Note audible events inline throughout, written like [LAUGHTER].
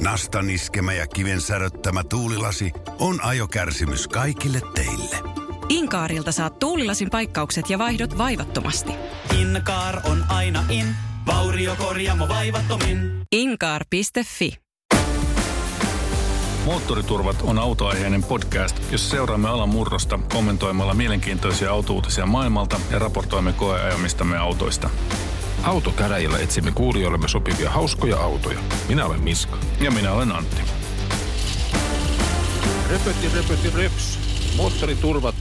Nastan iskemä ja kiven säröttämä tuulilasi on ajokärsimys kaikille teille. Inkaarilta saat tuulilasin paikkaukset ja vaihdot vaivattomasti. Inkaar on aina in, vauriokorjaamo vaivattomin. Inkaar.fi Moottoriturvat on autoaiheinen podcast, jossa seuraamme alan murrosta kommentoimalla mielenkiintoisia autouutisia maailmalta ja raportoimme koeajamistamme autoista. Autokäräjillä etsimme kuulijoillemme sopivia hauskoja autoja. Minä olen Miska. Ja minä olen Antti. Röpötti, röpötti, röps. Moottoriturvat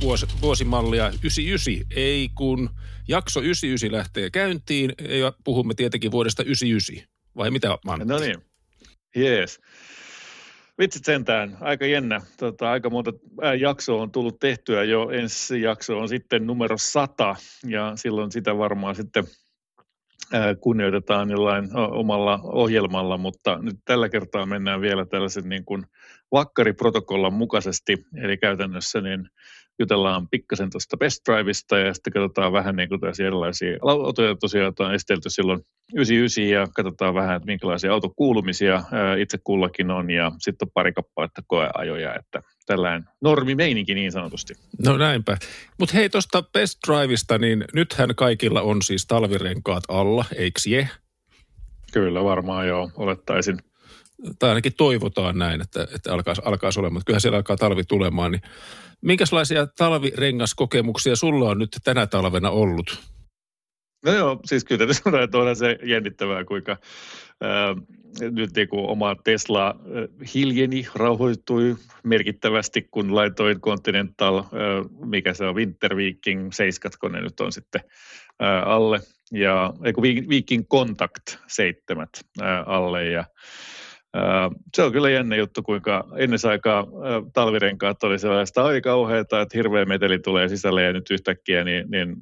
vuosi, vuosimallia 99. Ei kun jakso 99 lähtee käyntiin ja puhumme tietenkin vuodesta 99. Vai mitä Antti? No niin, jees. Vitsit sentään, aika jännä. Tota, aika monta jaksoa on tullut tehtyä jo. Ensi jakso on sitten numero 100 ja silloin sitä varmaan sitten kunnioitetaan jollain omalla ohjelmalla, mutta nyt tällä kertaa mennään vielä tällaisen niin kuin vakkariprotokollan mukaisesti, eli käytännössä niin jutellaan pikkasen tuosta best driveista ja sitten katsotaan vähän niin kuin erilaisia autoja. Tosiaan on estelty silloin 99 ja katsotaan vähän, että minkälaisia autokuulumisia itse kullakin on. Ja sitten on pari kappaletta koeajoja, että tällainen meininki niin sanotusti. No näinpä. Mutta hei tuosta best driveista, niin nythän kaikilla on siis talvirenkaat alla, eikö je? Kyllä varmaan joo, olettaisin tai ainakin toivotaan näin, että, että alkaisi, alkaisi olemaan, mutta kyllähän siellä alkaa talvi tulemaan, niin minkälaisia talvirengaskokemuksia sulla on nyt tänä talvena ollut? No joo, siis kyllä sanotaan, että onhan se jännittävää, kuinka ää, nyt niin kuin oma Tesla hiljeni, rauhoittui merkittävästi, kun laitoin Continental, ää, mikä se on, Winter Viking 7, kun ne nyt on sitten ää, alle, ja eikö Viking Contact 7 ää, alle, ja se on kyllä jännä juttu, kuinka ennen aikaa talvirenkaat oli sellaista aika kauheata, että hirveä meteli tulee sisälle ja nyt yhtäkkiä niin, niin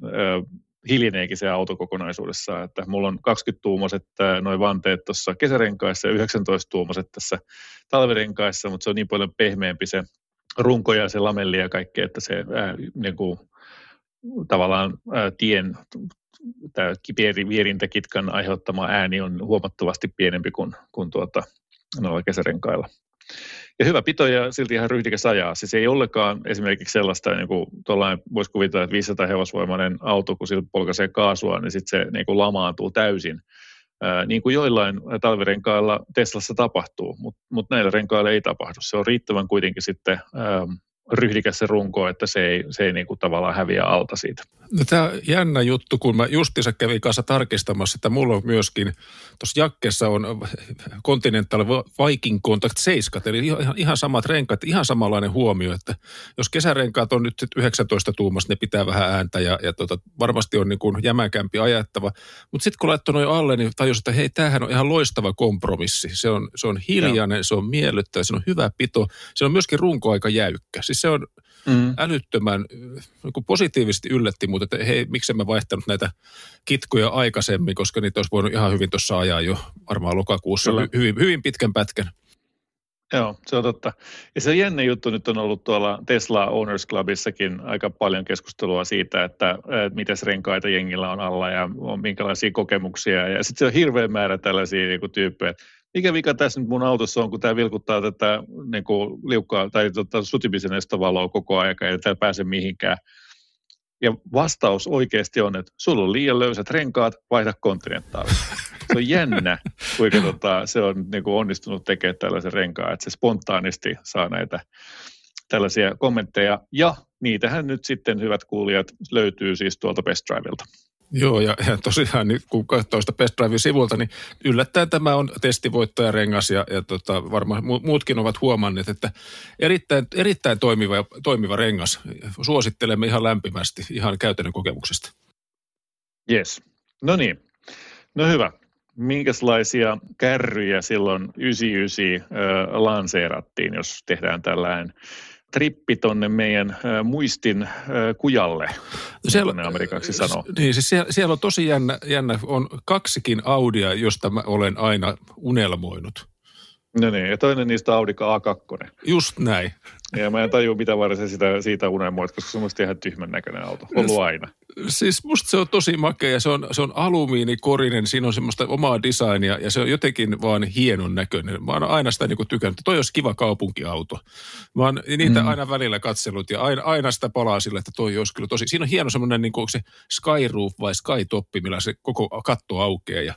hiljeneekin se auto kokonaisuudessaan. Että mulla on 20-tuumoiset noin vanteet tuossa kesärenkaissa ja 19-tuumoiset tässä talvirenkaissa, mutta se on niin paljon pehmeämpi se runko ja se lamelli ja kaikki, että se ää, niin kuin, tavallaan ää, tien tämä vierintäkitkan aiheuttama ääni on huomattavasti pienempi kuin, kuin tuota, noilla kesärenkailla. Ja hyvä pito ja silti ihan ryhdikäs ajaa. Siis ei ollenkaan esimerkiksi sellaista, niin kuin voisi kuvitella, että 500 hevosvoimainen auto, kun sillä polkaisee kaasua, niin sitten se niin kuin lamaantuu täysin. Ää, niin kuin joillain talvirenkailla Teslassa tapahtuu, mutta mut näillä renkailla ei tapahdu. Se on riittävän kuitenkin sitten ää, ryhdikäs se runko, että se ei, se ei niin kuin tavallaan häviä alta siitä. No tämä on jännä juttu, kun mä justiinsa kävin kanssa tarkistamassa, että mulla on myöskin, tuossa jakkeessa on Continental Viking Contact 7, eli ihan, ihan samat renkaat, ihan samanlainen huomio, että jos kesärenkaat on nyt 19 tuumasta, ne pitää vähän ääntä ja, ja tota, varmasti on niin kuin jämäkämpi ajattava. Mutta sitten kun laittoi noin alle, niin tajusin, että hei, tämähän on ihan loistava kompromissi. Se on, se on hiljainen, ja. se on miellyttävä, se on hyvä pito, se on myöskin runkoaika jäykkä. Siis se on mm. älyttömän niin positiivisesti yllätti, mutta että hei, miksi mä vaihtanut näitä kitkoja aikaisemmin, koska niitä olisi voinut ihan hyvin tuossa ajaa jo varmaan lokakuussa hy, hyvin, hyvin pitkän pätkän. Joo, se on totta. Ja se jännä juttu nyt on ollut tuolla Tesla Owners Clubissakin aika paljon keskustelua siitä, että, että miten renkaita jengillä on alla ja on minkälaisia kokemuksia. Ja sitten se on hirveä määrä tällaisia niin tyyppejä, mikä vika tässä nyt mun autossa on, kun tämä vilkuttaa tätä niin kuin liukkaa tai tota, sutimisen valoa koko ajan, ei tämä pääse mihinkään. Ja vastaus oikeasti on, että sulla on liian löysät renkaat, vaihda kontinentaali. Se on jännä, kuinka tota, se on niin kuin onnistunut tekemään tällaisen renkaan, että se spontaanisti saa näitä tällaisia kommentteja. Ja niitähän nyt sitten, hyvät kuulijat, löytyy siis tuolta Best Drivelta. Joo, ja, ja tosiaan nyt kun katsoo sitä Best Drive sivulta, niin yllättäen tämä on testivoittaja rengas ja, ja tota, varmaan muutkin ovat huomanneet, että erittäin, erittäin toimiva, toimiva rengas. Suosittelemme ihan lämpimästi ihan käytännön kokemuksesta. Yes. No niin. No hyvä. Minkälaisia kärryjä silloin 99 äh, lanseerattiin, jos tehdään tällainen trippi tonne meidän muistin kujalle, siellä, ne amerikaksi sanoo. Niin, siis siellä, siellä on tosi jännä, jännä, on kaksikin Audia, josta mä olen aina unelmoinut. No niin, ja toinen niistä Audi A2. Just näin. Ja mä en tajua, mitä varten se sitä, siitä unelmoit, koska se on ihan tyhmän näköinen auto. Ollut aina. Siis musta se on tosi makea ja se on, se on alumiinikorinen, siinä on semmoista omaa designia ja se on jotenkin vaan hienon näköinen. Mä oon aina sitä niin tykännyt, toi olisi kiva kaupunkiauto. Mä oon niitä mm. aina välillä katsellut ja aina, aina sitä palaa sille, että toi olisi kyllä tosi. Siinä on hieno semmoinen niin kuin se skyroof vai skytoppi, millä se koko katto aukeaa ja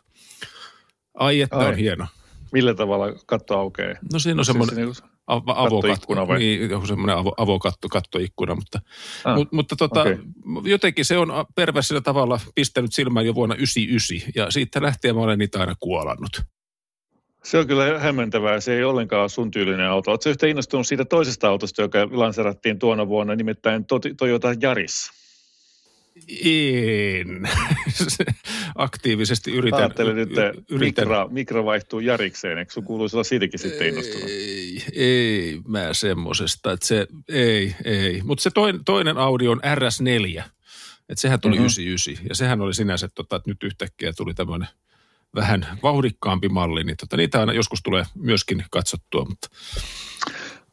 ai että Ai. on hieno. Millä tavalla katto aukeaa? No siinä on siis avokatto, vai? Niin, joku semmoinen avo, avokatto, kattoikkuna, mutta, ah, mut, mutta tota, okay. jotenkin se on perversillä tavalla pistänyt silmään jo vuonna 1999 ja siitä lähtien mä olen niitä aina kuolannut. Se on kyllä hämmentävää. Se ei ollenkaan sun tyylinen auto. Oletko yhtä innostunut siitä toisesta autosta, joka lanserattiin tuona vuonna, nimittäin Toyota Yaris? En. [LAUGHS] Aktiivisesti yritän. Ajattelin että yritän. Mikra, mikro vaihtuu Jarikseen. Eikö sun kuuluisi olla siitäkin sitten innostunut? Ei, mä semmosesta. Että se, ei, ei. Mutta se toinen, toinen Audi on RS4. Että sehän tuli mm-hmm. 99. Ja sehän oli sinänsä, tota, että nyt yhtäkkiä tuli tämmöinen vähän vauhdikkaampi malli. Niin tota, niitä aina joskus tulee myöskin katsottua. Mutta...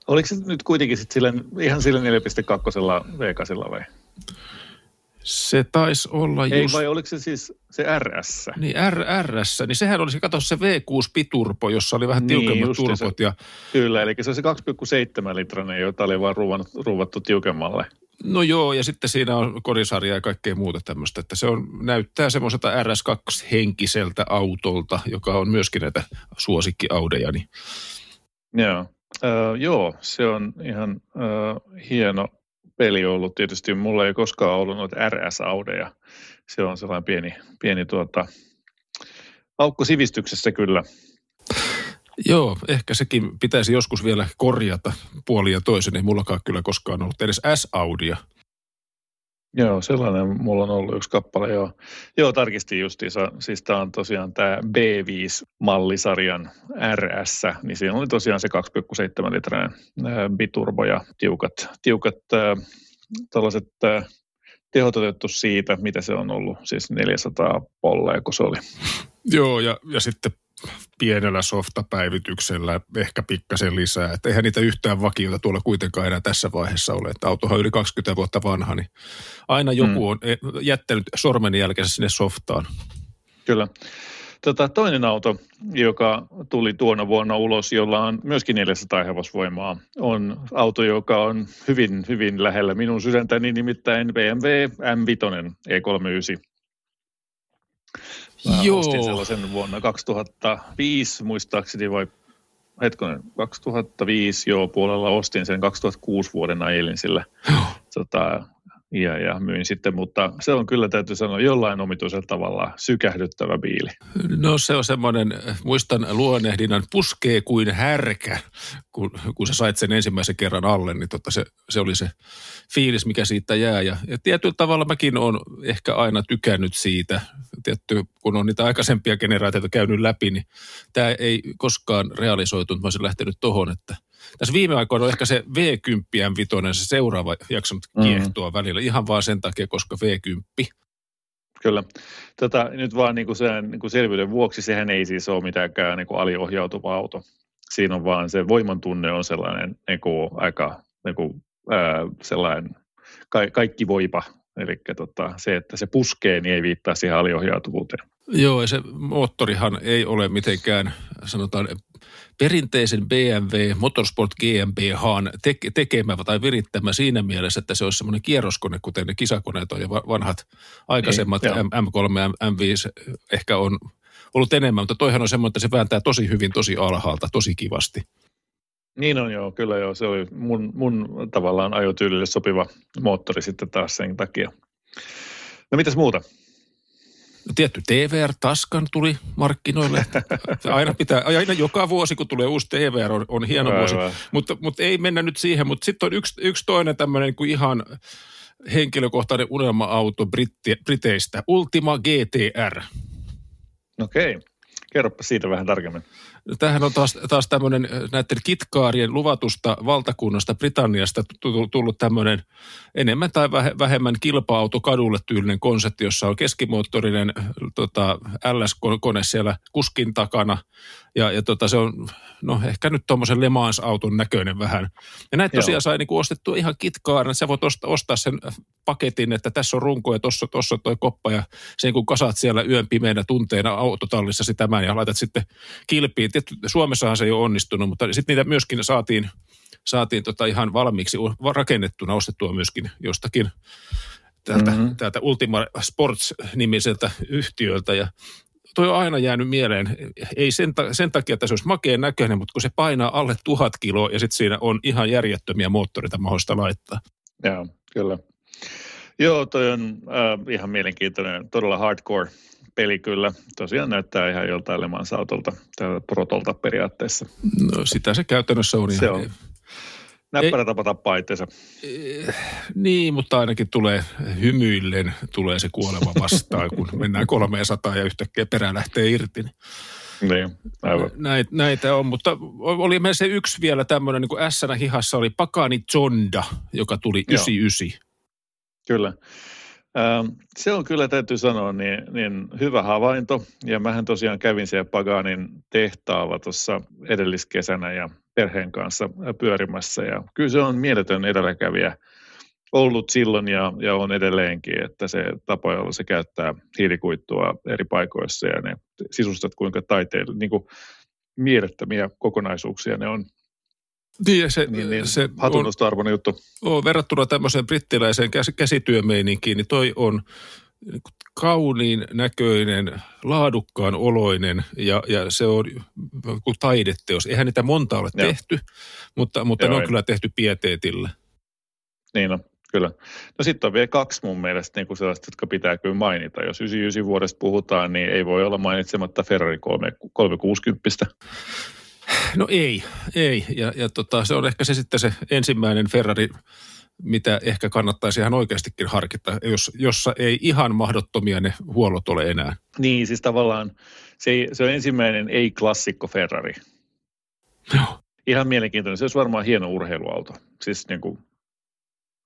Oliko se nyt kuitenkin sit sille, ihan sillä 4.2 V8 vai? Se taisi olla Ei, just... vai oliko se siis se RS? Niin, R, RS, niin sehän oli se, kato se V6 piturpo, jossa oli vähän niin, tiukemmat turbot. Se, ja... Kyllä, eli se on se 2,7 litrainen, jota oli vaan ruuvattu, tiukemmalle. No joo, ja sitten siinä on kodisarja ja kaikkea muuta tämmöistä, että se on, näyttää semmoiselta RS2-henkiseltä autolta, joka on myöskin näitä suosikkiaudeja. Niin. Joo. Uh, joo, se on ihan uh, hieno, peli ollut. Tietysti mulla ei koskaan ollut noita RS-audeja. Se on sellainen pieni, pieni tuota, aukko sivistyksessä kyllä. Joo, ehkä sekin pitäisi joskus vielä korjata puoli ja toisen. Ei mullakaan kyllä koskaan ollut edes S-Audia. Joo, sellainen mulla on ollut yksi kappale, joo. Joo, tarkistin justiinsa. Siis tämä on tosiaan tämä B5-mallisarjan RS, niin siinä oli tosiaan se 2,7 litrainen biturbo ja tiukat, tiukat tällaiset tehot otettu siitä, mitä se on ollut, siis 400 polleja, kun se oli. Joo, ja, ja sitten pienellä softapäivityksellä ehkä pikkasen lisää. Että eihän niitä yhtään vakiota tuolla kuitenkaan enää tässä vaiheessa ole. Että autohan on yli 20 vuotta vanha, niin aina joku mm. on e, jättänyt sormenjälkensä sinne softaan. Kyllä. Tota, toinen auto, joka tuli tuona vuonna ulos, jolla on myöskin 400 hevosvoimaa, on auto, joka on hyvin, hyvin lähellä minun sydäntäni, nimittäin BMW M5 E39. Mä Joo. ostin sellaisen vuonna 2005 muistaakseni vai hetkonen, 2005 joo puolella ostin sen 2006 vuoden ajelin sillä tota, ja, ja myin sitten, mutta se on kyllä täytyy sanoa jollain omituisella tavalla sykähdyttävä biili. No se on semmoinen, muistan luonehdinnan, puskee kuin härkä, kun, kun sä sait sen ensimmäisen kerran alle, niin tota se, se oli se fiilis, mikä siitä jää. Ja, ja tietyllä tavalla mäkin olen ehkä aina tykännyt siitä, tietty, kun on niitä aikaisempia generaatioita käynyt läpi, niin tämä ei koskaan realisoitunut, mä olisin lähtenyt tohon, että – tässä viime aikoina on ehkä se V10 vitonen, se seuraava jaksanut mm. kiehtoa mm. välillä, ihan vaan sen takia, koska V10. Kyllä. Tota, nyt vaan niin kuin sen, niin kuin selvyyden vuoksi, sehän ei siis ole mitenkään niin kuin aliohjautuva auto. Siinä on vaan se voimantunne on sellainen niin kuin, aika niin kuin, ää, sellainen ka- kaikki voipa. Eli tota, se, että se puskee, niin ei viittaa siihen aliohjautuvuuteen. Joo, ja se moottorihan ei ole mitenkään, sanotaan, perinteisen BMW Motorsport GmbH te- tekemä tai virittämä siinä mielessä, että se olisi semmoinen kierroskone, kuten ne kisakoneet on ja vanhat aikaisemmat niin, M3 ja M5 ehkä on ollut enemmän, mutta toihan on semmoinen, että se vääntää tosi hyvin, tosi alhaalta, tosi kivasti. Niin on joo, kyllä joo. Se oli mun, mun tavallaan ajotyylille sopiva moottori sitten taas sen takia. No mitäs muuta? Tietty TVR Taskan tuli markkinoille. Aina, pitää, aina joka vuosi, kun tulee uusi TVR, on, on hieno Aivan. vuosi. Mutta, mutta ei mennä nyt siihen. Mutta sitten on yksi, yksi toinen tämmöinen kuin ihan henkilökohtainen unelma-auto Britti, Briteistä. Ultima GTR. Okei. Okay. Kerropa siitä vähän tarkemmin. Tämähän on taas, taas tämmöinen näiden kitkaarien luvatusta valtakunnasta Britanniasta tullut tämmöinen enemmän tai vähemmän kilpa-auto kadulle tyylinen konsepti, jossa on keskimoottorinen tota, LS-kone siellä kuskin takana. Ja, ja tota, se on no ehkä nyt tuommoisen Le Mans-auton näköinen vähän. Ja näitä tosiaan sai niin ostettua ihan kitkaaran. Sä voit ostaa, ostaa sen paketin, että tässä on runko ja tuossa, on toi koppa ja sen kun kasat siellä yön pimeänä tunteina autotallissa tämän ja laitat sitten kilpiin. Tietysti Suomessahan se ei ole onnistunut, mutta sitten niitä myöskin saatiin, saatiin tota ihan valmiiksi rakennettuna ostettua myöskin jostakin täältä, mm-hmm. täältä Ultima Sports-nimiseltä yhtiöltä ja toi on aina jäänyt mieleen. Ei sen, ta- sen takia, että se olisi makeen näköinen, mutta kun se painaa alle tuhat kiloa ja sitten siinä on ihan järjettömiä moottoreita mahdollista laittaa. Joo, kyllä. Joo, toi on äh, ihan mielenkiintoinen, todella hardcore peli kyllä. Tosiaan näyttää ihan joltain autolta, tältä protolta periaatteessa. No sitä se käytännössä on. Se ihan on. Näppärä tapa tappaa itsensä. Eh, niin, mutta ainakin tulee hymyillen tulee se kuolema vastaan, kun mennään 300 ja yhtäkkiä perä lähtee irti. Niin, aivan. Näitä, näitä on, mutta oli meillä se yksi vielä tämmöinen, niin kuin S-nä hihassa oli Pakani Zonda, joka tuli Joo. 99. Kyllä. Se on kyllä, täytyy sanoa, niin, niin hyvä havainto. Ja mähän tosiaan kävin siellä Paganin tehtaalla tuossa edelliskesänä ja perheen kanssa pyörimässä. Ja kyllä se on mieletön edelläkävijä ollut silloin ja, ja on edelleenkin, että se tapa, jolla se käyttää hiilikuittua eri paikoissa ja ne sisustat kuinka taiteille, niin kuin mielettömiä kokonaisuuksia ne on. Niin, se, niin, niin se hatunnostoarvoinen juttu. On, verrattuna tämmöiseen brittiläiseen käsityömeininkiin, niin toi on niin kauniin näköinen, laadukkaan oloinen ja, ja se on kuin taideteos. Eihän niitä monta ole Joo. tehty, mutta, mutta Joo, ne on ei. kyllä tehty pieteetillä. Niin on, kyllä. No sitten on vielä kaksi mun mielestä niin kuin sellaista, jotka pitää kyllä mainita. Jos 99 vuodesta puhutaan, niin ei voi olla mainitsematta Ferrari 360. No ei, ei. Ja, ja tota, se on ehkä se sitten se ensimmäinen Ferrari, mitä ehkä kannattaisi ihan oikeastikin harkita, jos, jossa ei ihan mahdottomia ne huollot ole enää. Niin, siis tavallaan se, ei, se on ensimmäinen ei-klassikko Ferrari. Joo. Ihan mielenkiintoinen. Se olisi varmaan hieno urheiluauto. Siis niin kuin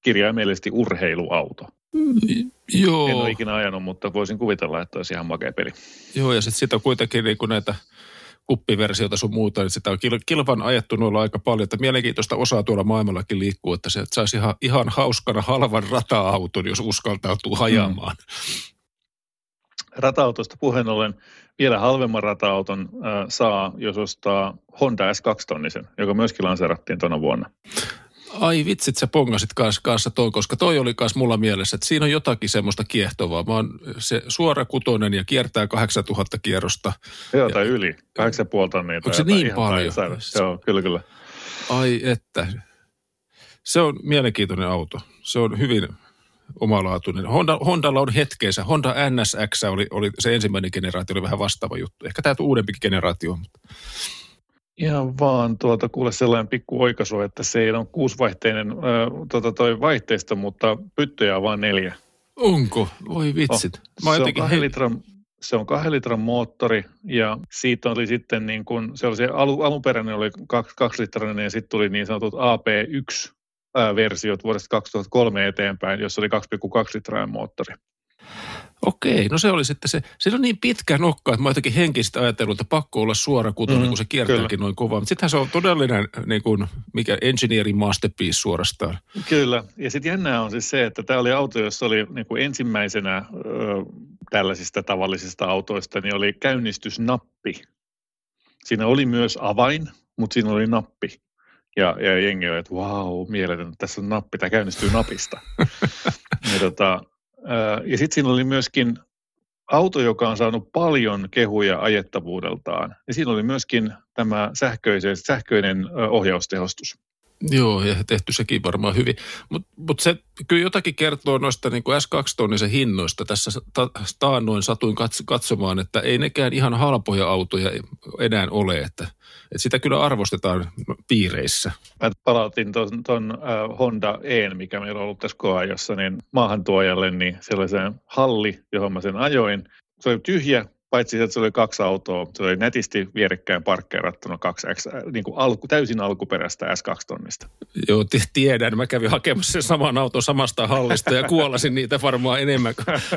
kirjaimellisesti urheiluauto. Mm, joo. En ole ikinä ajanut, mutta voisin kuvitella, että olisi ihan makea peli. Joo, ja sitten sit on kuitenkin niin kuin näitä – kuppiversiota sun muuta, niin sitä on kilpan ajettu noilla aika paljon, että mielenkiintoista osaa tuolla maailmallakin liikkuu, että se saisi ihan, ihan hauskana halvan rata-auton, jos uskaltautuu hajaamaan. Mm. Rata-autosta puheen ollen vielä halvemman rata-auton äh, saa, jos ostaa Honda S2-tonnisen, joka myöskin lanseerattiin tuona vuonna. Ai vitsit, sä pongasit kanssa, kanssa toi, koska toi oli kanssa mulla mielessä, että siinä on jotakin semmoista kiehtovaa. Mä oon se suora kutonen ja kiertää 8000 kierrosta. Joo, tai ja, yli. 8,5 tonnia. Onko se niin paljon? Joo, kyllä, kyllä. Ai että. Se on mielenkiintoinen auto. Se on hyvin omalaatuinen. Honda, Hondalla on hetkeensä. Honda NSX oli, oli se ensimmäinen generaatio, oli vähän vastaava juttu. Ehkä tämä uudempi generaatio. Mutta Ihan vaan tuota, kuule sellainen pikku oikaisu, että se ei ole kuusivaihteinen äh, tuota, toi vaihteisto, mutta pyttöjä on vain neljä. Onko? Voi vitsit. Oh. Mä se, on kahden litran, se on kahden litran moottori ja siitä oli sitten niin kuin, se oli se alu, alunperäinen oli kaksi, kaksi litrainen ja sitten tuli niin sanotut AP1 versiot vuodesta 2003 eteenpäin, jossa oli 2,2 litrainen moottori. Okei, no se oli sitten se, se on niin pitkä nokka, että mä jotenkin henkisesti ajatellut, että pakko olla suora kutonen, mm, kun se kiertääkin kyllä. noin kovaa. Mutta sittenhän se on todellinen niin kuin, mikä engineering masterpiece suorastaan. Kyllä, ja sitten jännää on siis se, että tämä oli auto, jossa oli niin kuin ensimmäisenä ö, tällaisista tavallisista autoista, niin oli käynnistysnappi. Siinä oli myös avain, mutta siinä oli nappi. Ja, ja jengi oli, että vau, mieletön, tässä on nappi, tämä käynnistyy napista. [LAUGHS] ja tota, ja sitten siinä oli myöskin auto, joka on saanut paljon kehuja ajettavuudeltaan. Ja siinä oli myöskin tämä sähköinen ohjaustehostus. Joo, ja tehty sekin varmaan hyvin. Mutta mut se kyllä jotakin kertoo noista niin kuin S2-tonnisen hinnoista. Tässä ta, taannoin satuin katsomaan, että ei nekään ihan halpoja autoja enää ole, että, että sitä kyllä arvostetaan piireissä. Mä palautin tuon ton, äh, Honda E, mikä meillä on ollut tässä koajossa, niin maahantuojalle, niin sellaiseen halli, johon mä sen ajoin. Se oli tyhjä, paitsi että se oli kaksi autoa, se oli netisti vierekkäin parkkeerattuna kaksi X, niin kuin alku, täysin alkuperäistä S2-tonnista. Joo, tiedän. Mä kävin hakemassa sen saman auton samasta hallista ja kuolasin niitä varmaan enemmän.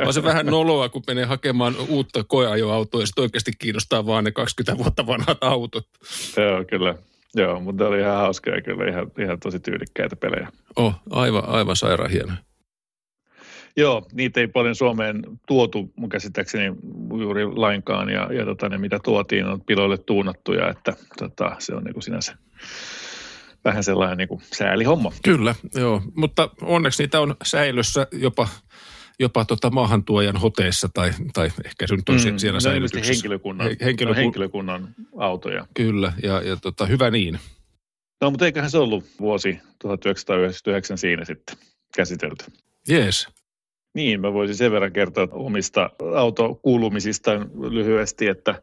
On se vähän noloa, kun menee hakemaan uutta koeajoautoa ja sitten oikeasti kiinnostaa vaan ne 20 vuotta vanhat autot. Joo, kyllä. Joo, mutta oli ihan hauskaa kyllä, ihan, ihan tosi tyylikkäitä pelejä. Oh, aivan, aivan sairaan hieno. Joo, niitä ei paljon Suomeen tuotu mun käsittääkseni juuri lainkaan ja, ja tota, ne mitä tuotiin on piloille tuunattuja, että tota, se on niin kuin sinänsä vähän sellainen niin kuin säälihomma. Kyllä, joo, mutta onneksi niitä on säilössä jopa jopa tota maahantuojan hoteessa tai, tai ehkä se nyt on mm, siellä no, säilytyksessä. Henkilökunnan, He, henkilökun... no, henkilökunnan autoja. Kyllä, ja, ja tota, hyvä niin. No, mutta eiköhän se ollut vuosi 1999 siinä sitten käsitelty. Jees. Niin, mä voisin sen verran kertoa omista autokuulumisista lyhyesti, että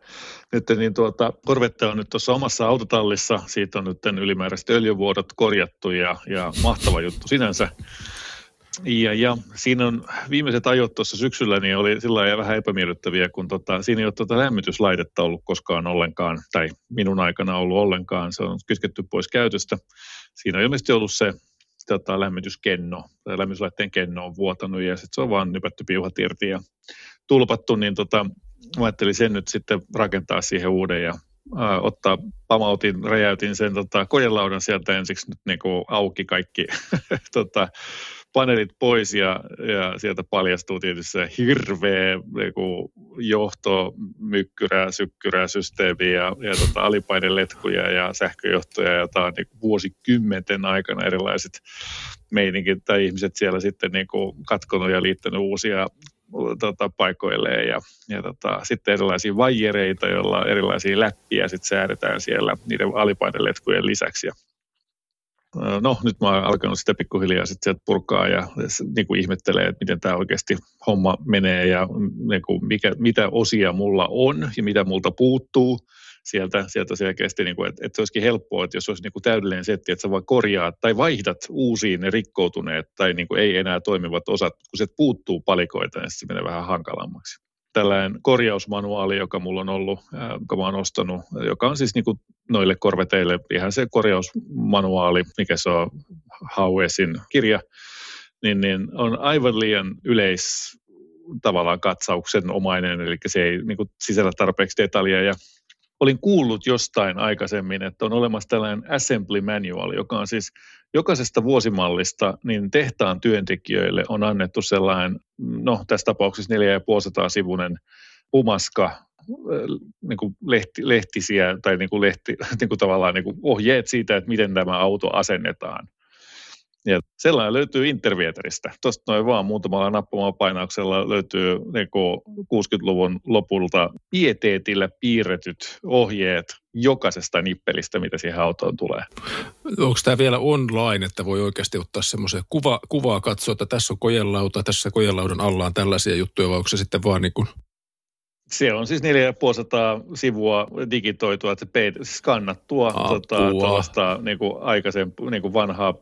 nyt niin tuota, Korvette on nyt tuossa omassa autotallissa, siitä on nyt ylimääräiset öljyvuodot korjattu ja, ja mahtava juttu sinänsä. Ja, ja siinä on viimeiset ajot tuossa syksyllä, niin oli sillä vähän epämiellyttäviä, kun tota, siinä ei ole tuota lämmityslaitetta ollut koskaan ollenkaan, tai minun aikana ollut ollenkaan. Se on kysketty pois käytöstä. Siinä on ilmeisesti ollut se tota, lämmityskenno, tai lämmityslaitteen kenno on vuotanut, ja sitten se on vaan nypätty piuhat irti ja tulpattu, niin tota, mä ajattelin sen nyt sitten rakentaa siihen uuden ja ää, ottaa, pamautin, räjäytin sen tota, kojelaudan sieltä ensiksi nyt niin auki kaikki [LAUGHS] tota, paneelit pois ja, ja sieltä paljastuu tietysti se hirveä niin johto, mykkyrää, sykkyrää systeemi ja, ja tota, alipaineletkuja ja sähköjohtoja, ja tämä on niin vuosikymmenten aikana erilaiset meininkit tai ihmiset siellä sitten niin kuin katkonut ja liittänyt uusia tota, paikoilleen ja, ja tota, sitten erilaisia vaijereita, joilla erilaisia läppiä sitten säädetään siellä niiden alipaineletkujen lisäksi. Ja no nyt mä oon alkanut sitä pikkuhiljaa sitten sieltä purkaa ja niin kuin ihmettelee, että miten tämä oikeasti homma menee ja niin kuin mikä, mitä osia mulla on ja mitä multa puuttuu sieltä, sieltä selkeästi, niin kuin, että, että se olisikin helppoa, että jos olisi niin kuin täydellinen setti, että sä vaan korjaat tai vaihdat uusiin ne rikkoutuneet tai niin kuin ei enää toimivat osat, kun se puuttuu palikoita, niin se menee vähän hankalammaksi. Tällainen korjausmanuaali, joka mulla on ollut, joka mä oon ostanut, joka on siis niin kuin noille korveteille. Ihan se korjausmanuaali, mikä se on Hauesin kirja, niin, niin on aivan liian yleis tavallaan katsauksen omainen, eli se ei niin kuin sisällä tarpeeksi detaljia ja olin kuullut jostain aikaisemmin, että on olemassa tällainen assembly manual, joka on siis jokaisesta vuosimallista niin tehtaan työntekijöille on annettu sellainen, no tässä tapauksessa 4500 sivunen umaska, niin kuin lehti, lehtisiä tai niin kuin lehti, [LAUGHS] niin kuin tavallaan niin kuin ohjeet siitä, että miten tämä auto asennetaan. Ja sellainen löytyy Intervieteristä. Tuosta noin vaan muutamalla nappamalla painauksella löytyy niin 60-luvun lopulta pieteetillä piirretyt ohjeet jokaisesta nippelistä, mitä siihen autoon tulee. Onko tämä vielä online, että voi oikeasti ottaa semmoisen kuva, kuvaa katsoa, että tässä on kojelauta, tässä kojelaudan alla on tällaisia juttuja, vai onko se sitten vaan niin kuin se on siis 450 sivua digitoitua, että siis skannattua tota, tällaista niin kuin aikaisen, niin kuin vanhaa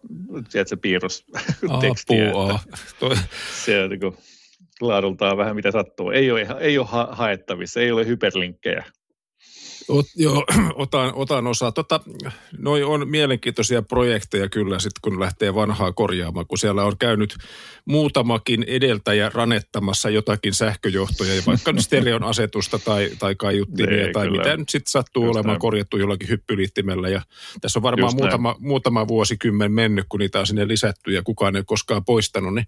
tiedätkö, piirrostekstiä. Se on niin kuin, laadultaan vähän mitä sattuu. Ei ole, ei ole haettavissa, ei ole hyperlinkkejä. Ot, joo, [CLEARS THROAT] otan, otan osaa. Tota, noi on mielenkiintoisia projekteja kyllä sit kun lähtee vanhaa korjaamaan, kun siellä on käynyt muutamakin edeltäjä ranettamassa jotakin sähköjohtoja, ja vaikka nyt stereon [LAUGHS] asetusta tai, tai kaiuttimia tai kyllä. mitä nyt sitten sattuu Just olemaan näin. korjattu jollakin hyppyliittimellä. Ja tässä on varmaan muutama, muutama vuosikymmen mennyt, kun niitä on sinne lisätty ja kukaan ei koskaan poistanut, niin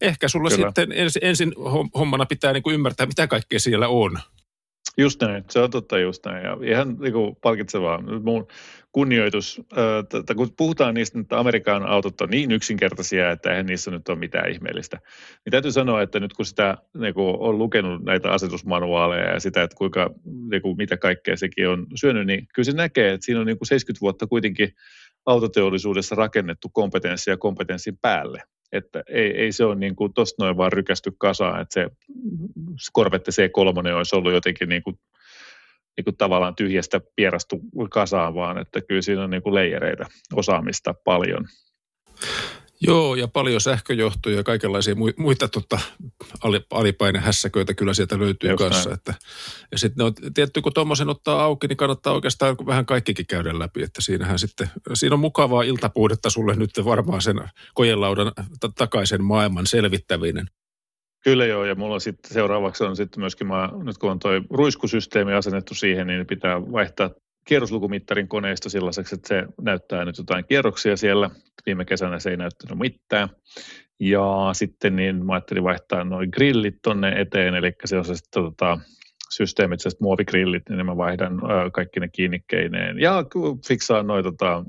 ehkä sulla Kyllä. sitten ensin, ensin hommana pitää niin kuin ymmärtää, mitä kaikkea siellä on. Just näin, se on totta just näin. Ja ihan niin kuin palkitsevaa. Mun kunnioitus, että kun puhutaan niistä, että Amerikan autot on niin yksinkertaisia, että eihän niissä nyt ole mitään ihmeellistä. Niin täytyy sanoa, että nyt kun sitä niin kuin on lukenut näitä asetusmanuaaleja ja sitä, että kuinka, niin kuin, mitä kaikkea sekin on syönyt, niin kyllä se näkee, että siinä on niin kuin 70 vuotta kuitenkin autoteollisuudessa rakennettu kompetenssia kompetenssin päälle. Että ei, ei se ole niin kuin tosta noin vaan rykästy kasaan, että se Corvette C3 olisi ollut jotenkin niin kuin, niin kuin tavallaan tyhjästä pierastu kasaan, vaan että kyllä siinä on niin kuin leijereitä, osaamista paljon. Joo, ja paljon sähköjohtoja ja kaikenlaisia muita tota, alipainehässäköitä kyllä sieltä löytyy Just kanssa. Että, ja sitten tietty, kun tuommoisen ottaa auki, niin kannattaa oikeastaan vähän kaikkikin käydä läpi. Että siinähän sitten, siinä on mukavaa iltapuudetta sulle nyt varmaan sen kojelaudan takaisen maailman selvittäminen. Kyllä joo, ja mulla sitten seuraavaksi on sitten myöskin, mä, nyt kun on toi ruiskusysteemi asennettu siihen, niin pitää vaihtaa kierroslukumittarin koneista sellaiseksi, että se näyttää nyt jotain kierroksia siellä. Viime kesänä se ei näyttänyt mitään. Ja sitten niin mä ajattelin vaihtaa noin grillit tonne eteen, eli se on se sitten tota, systeemit, se muovigrillit, niin mä vaihdan ö, kaikki ne kiinnikkeineen. Ja fiksaan noin tota,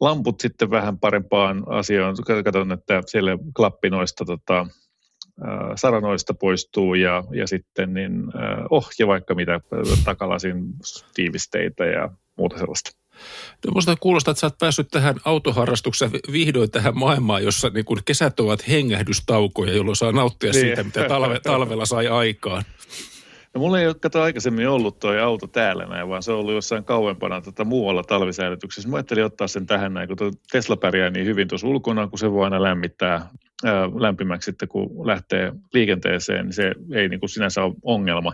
lamput sitten vähän parempaan asiaan. Katson, että siellä klappi noista tota, saranoista poistuu ja, ja sitten niin, oh, ja vaikka mitä takalasin tiivisteitä ja muuta sellaista. Musta kuulostaa, että sä oot päässyt tähän autoharrastukseen vihdoin tähän maailmaan, jossa niin kun kesät ovat hengähdystaukoja, jolloin saa nauttia niin. siitä, mitä talve, [LAUGHS] talvella sai aikaan. No mulla ei ole kato aikaisemmin ollut tuo auto täällä näin, vaan se on ollut jossain kauempana tota, muualla talvisäilytyksessä. Mä ajattelin ottaa sen tähän näin, kun Tesla pärjää niin hyvin tuossa ulkona, kun se voi aina lämmittää ää, lämpimäksi sitten, kun lähtee liikenteeseen, niin se ei niin kuin sinänsä ole ongelma.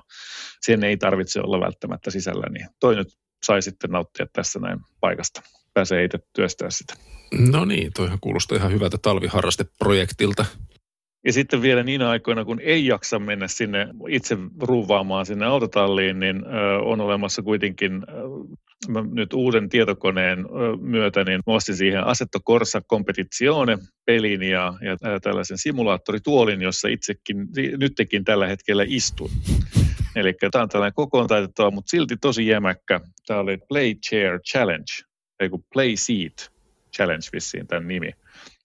Sen ei tarvitse olla välttämättä sisällä, niin toi nyt sai sitten nauttia tässä näin paikasta. Pääsee itse työstää sitä. No niin, toihan kuulostaa ihan hyvältä talviharrasteprojektilta. Ja sitten vielä niin aikoina, kun ei jaksa mennä sinne itse ruuvaamaan sinne autotalliin, niin on olemassa kuitenkin nyt uuden tietokoneen myötä, niin ostin siihen Assetto Corsa Competizione pelin ja, ja tällaisen simulaattorituolin, jossa itsekin nytkin tällä hetkellä istun. Eli tämä on tällainen kokoon taitettava, mutta silti tosi jämäkkä. Tämä oli Play Chair Challenge, kun Play Seat Challenge vissiin tämän nimi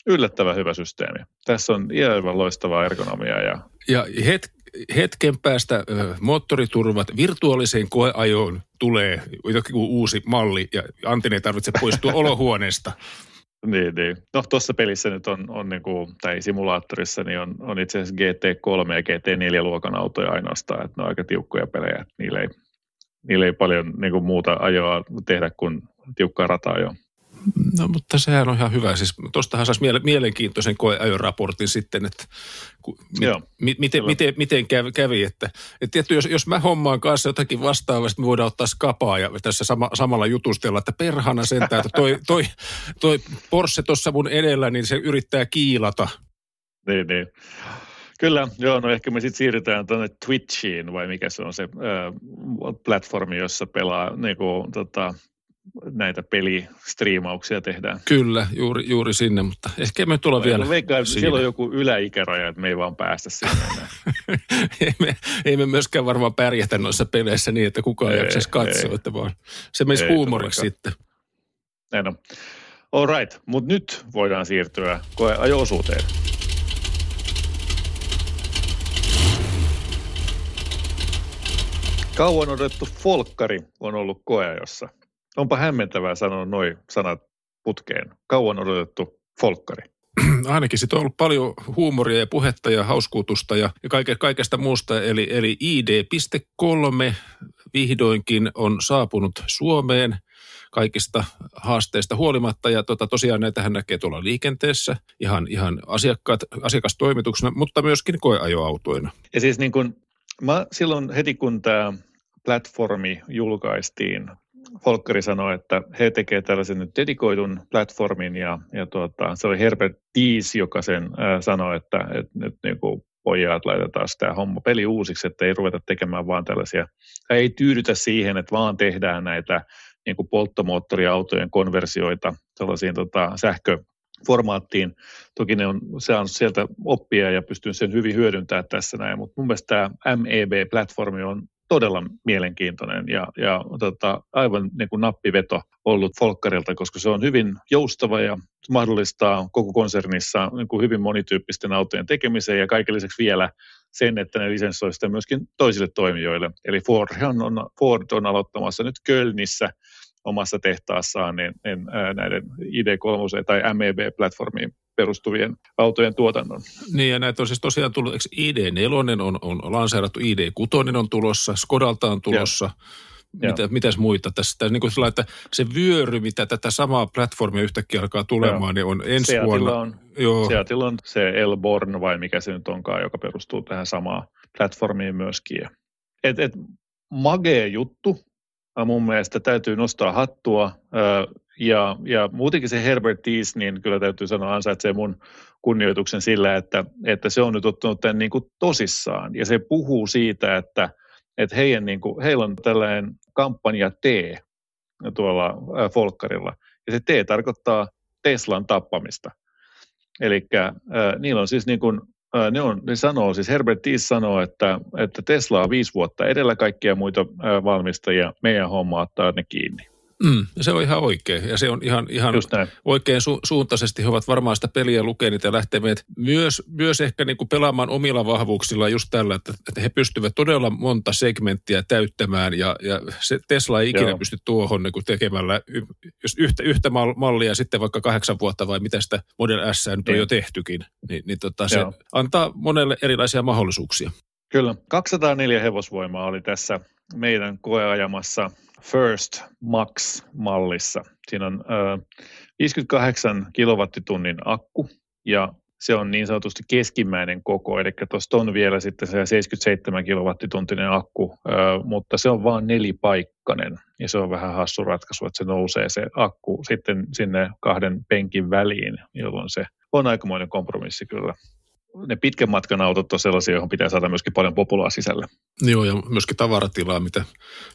yllättävän hyvä systeemi. Tässä on aivan loistavaa ergonomiaa. Ja, ja het, hetken päästä moottoriturvat virtuaaliseen koeajoon tulee jokin uusi malli ja Antin ei tarvitse poistua [LAUGHS] olohuoneesta. Niin, niin. No tuossa pelissä nyt on, on niin kuin, tai simulaattorissa, niin on, on itse asiassa GT3 ja GT4-luokan autoja ainoastaan, että ne on aika tiukkoja pelejä. Niillä ei, niillä ei paljon niin kuin muuta ajoa tehdä kuin tiukkaa rataa jo. No mutta sehän on ihan hyvä. Siis tuostahan saisi mielenkiintoisen koeajoraportin sitten, että ku, Joo, mi, miten, miten, miten kävi. Että, että tietty, jos, jos mä hommaan kanssa jotakin vastaavasti, me voidaan ottaa skapaa ja tässä sama, samalla jutustella, että perhana sentään, että toi, toi, toi Porsche tuossa mun edellä, niin se yrittää kiilata. Niin, niin. Kyllä, joo, no ehkä me sitten siirrytään tuonne Twitchiin, vai mikä se on se äh, platformi, jossa pelaa niin kuin, tota, näitä pelistriimauksia tehdään. Kyllä, juuri, juuri sinne, mutta ehkä me tulla vielä veikkaan, Siellä on joku yläikäraja, että me ei vaan päästä sinne. [LAUGHS] ei, me, ei me myöskään varmaan pärjätä noissa peleissä niin, että kukaan ei jaksaisi katsoa, ei. että vaan se menisi huumoriksi sitten. Näin on. All right, mutta nyt voidaan siirtyä koeajo-osuuteen. Kauan odotettu folkkari on ollut koeajossa – Onpa hämmentävää sanoa noin sanat putkeen. Kauan odotettu folkkari. [CLEARS THROAT] Ainakin sitten on ollut paljon huumoria ja puhetta ja hauskuutusta ja, ja kaike, kaikesta muusta. Eli, eli ID.3 vihdoinkin on saapunut Suomeen kaikista haasteista huolimatta. Ja tota, tosiaan näitähän näkee tuolla liikenteessä ihan, ihan asiakkaat, asiakastoimituksena, mutta myöskin koeajoautoina. Ja siis niin kun, mä silloin heti kun tämä platformi julkaistiin Folkeri sanoi, että he tekevät tällaisen nyt dedikoidun platformin ja, ja tuota, se oli Herbert Dies, joka sen ää, sanoi, että, että nyt niin kuin pojat laitetaan sitä homma peli uusiksi, että ei ruveta tekemään vaan tällaisia, tai ei tyydytä siihen, että vaan tehdään näitä niin kuin polttomoottoriautojen konversioita sellaisiin tota, sähkö, formaattiin. Toki ne on saanut sieltä oppia ja pystyn sen hyvin hyödyntämään tässä näin, mutta mun mielestä tämä MEB-platformi on todella mielenkiintoinen ja, ja tota, aivan niin kuin nappiveto ollut Folkkarilta, koska se on hyvin joustava ja mahdollistaa koko konsernissa niin kuin hyvin monityyppisten autojen tekemiseen ja kaiken lisäksi vielä sen, että ne lisenssoi sitä myöskin toisille toimijoille. Eli Ford on, Ford on aloittamassa nyt Kölnissä omassa tehtaassaan niin, niin, näiden ID3 tai MEB-platformiin perustuvien autojen tuotannon. Niin ja näitä on siis tosiaan tullut, ID4 on, on lanseerattu, ID6 on tulossa, Skodalta on tulossa, ja. mitä, mitäs muita tässä. Niin kuin sillä, että se vyöry, mitä tätä samaa platformia yhtäkkiä alkaa tulemaan, joo. niin on ensi Seatilla vuonna. On, joo. Seatilla on se Elborn vai mikä se nyt onkaan, joka perustuu tähän samaan platformiin myöskin. Et, et, magee juttu, mun mielestä täytyy nostaa hattua. Ja, ja muutenkin se Herbert Tees, niin kyllä täytyy sanoa ansaitsee mun kunnioituksen sillä, että, että se on nyt ottanut tämän niin kuin tosissaan. Ja se puhuu siitä, että, että heidän, niin kuin, heillä on tällainen kampanja T tuolla Folkkarilla. Ja se T tarkoittaa Teslan tappamista. Eli äh, niillä on siis niin kuin, äh, ne, on, ne sanoo, siis Herbert Tees sanoo, että, että Tesla on viisi vuotta edellä kaikkia muita äh, valmistajia, meidän homma ottaa ne kiinni. Mm, se on ihan oikein ja se on ihan, ihan oikein su- suuntaisesti. He ovat varmaan sitä peliä lukeneet ja lähteneet myös, myös ehkä niin kuin pelaamaan omilla vahvuuksilla just tällä, että, että he pystyvät todella monta segmenttiä täyttämään ja, ja se Tesla ei ikinä Joo. pysty tuohon niin kuin tekemällä jos yhtä, yhtä mallia sitten vaikka kahdeksan vuotta vai mitä sitä Model S nyt on jo tehtykin, niin, niin tota, se antaa monelle erilaisia mahdollisuuksia. Kyllä. 204 hevosvoimaa oli tässä meidän koeajamassa First Max-mallissa. Siinä on ö, 58 kilowattitunnin akku ja se on niin sanotusti keskimmäinen koko, eli tuosta on vielä sitten se 77 kilowattituntinen akku, ö, mutta se on vain nelipaikkainen ja se on vähän hassu ratkaisu, että se nousee se akku sitten sinne kahden penkin väliin, jolloin se on aikamoinen kompromissi kyllä ne pitkän matkan autot on sellaisia, johon pitää saada myöskin paljon populaa sisälle. Joo, ja myöskin tavaratilaa. Mitä...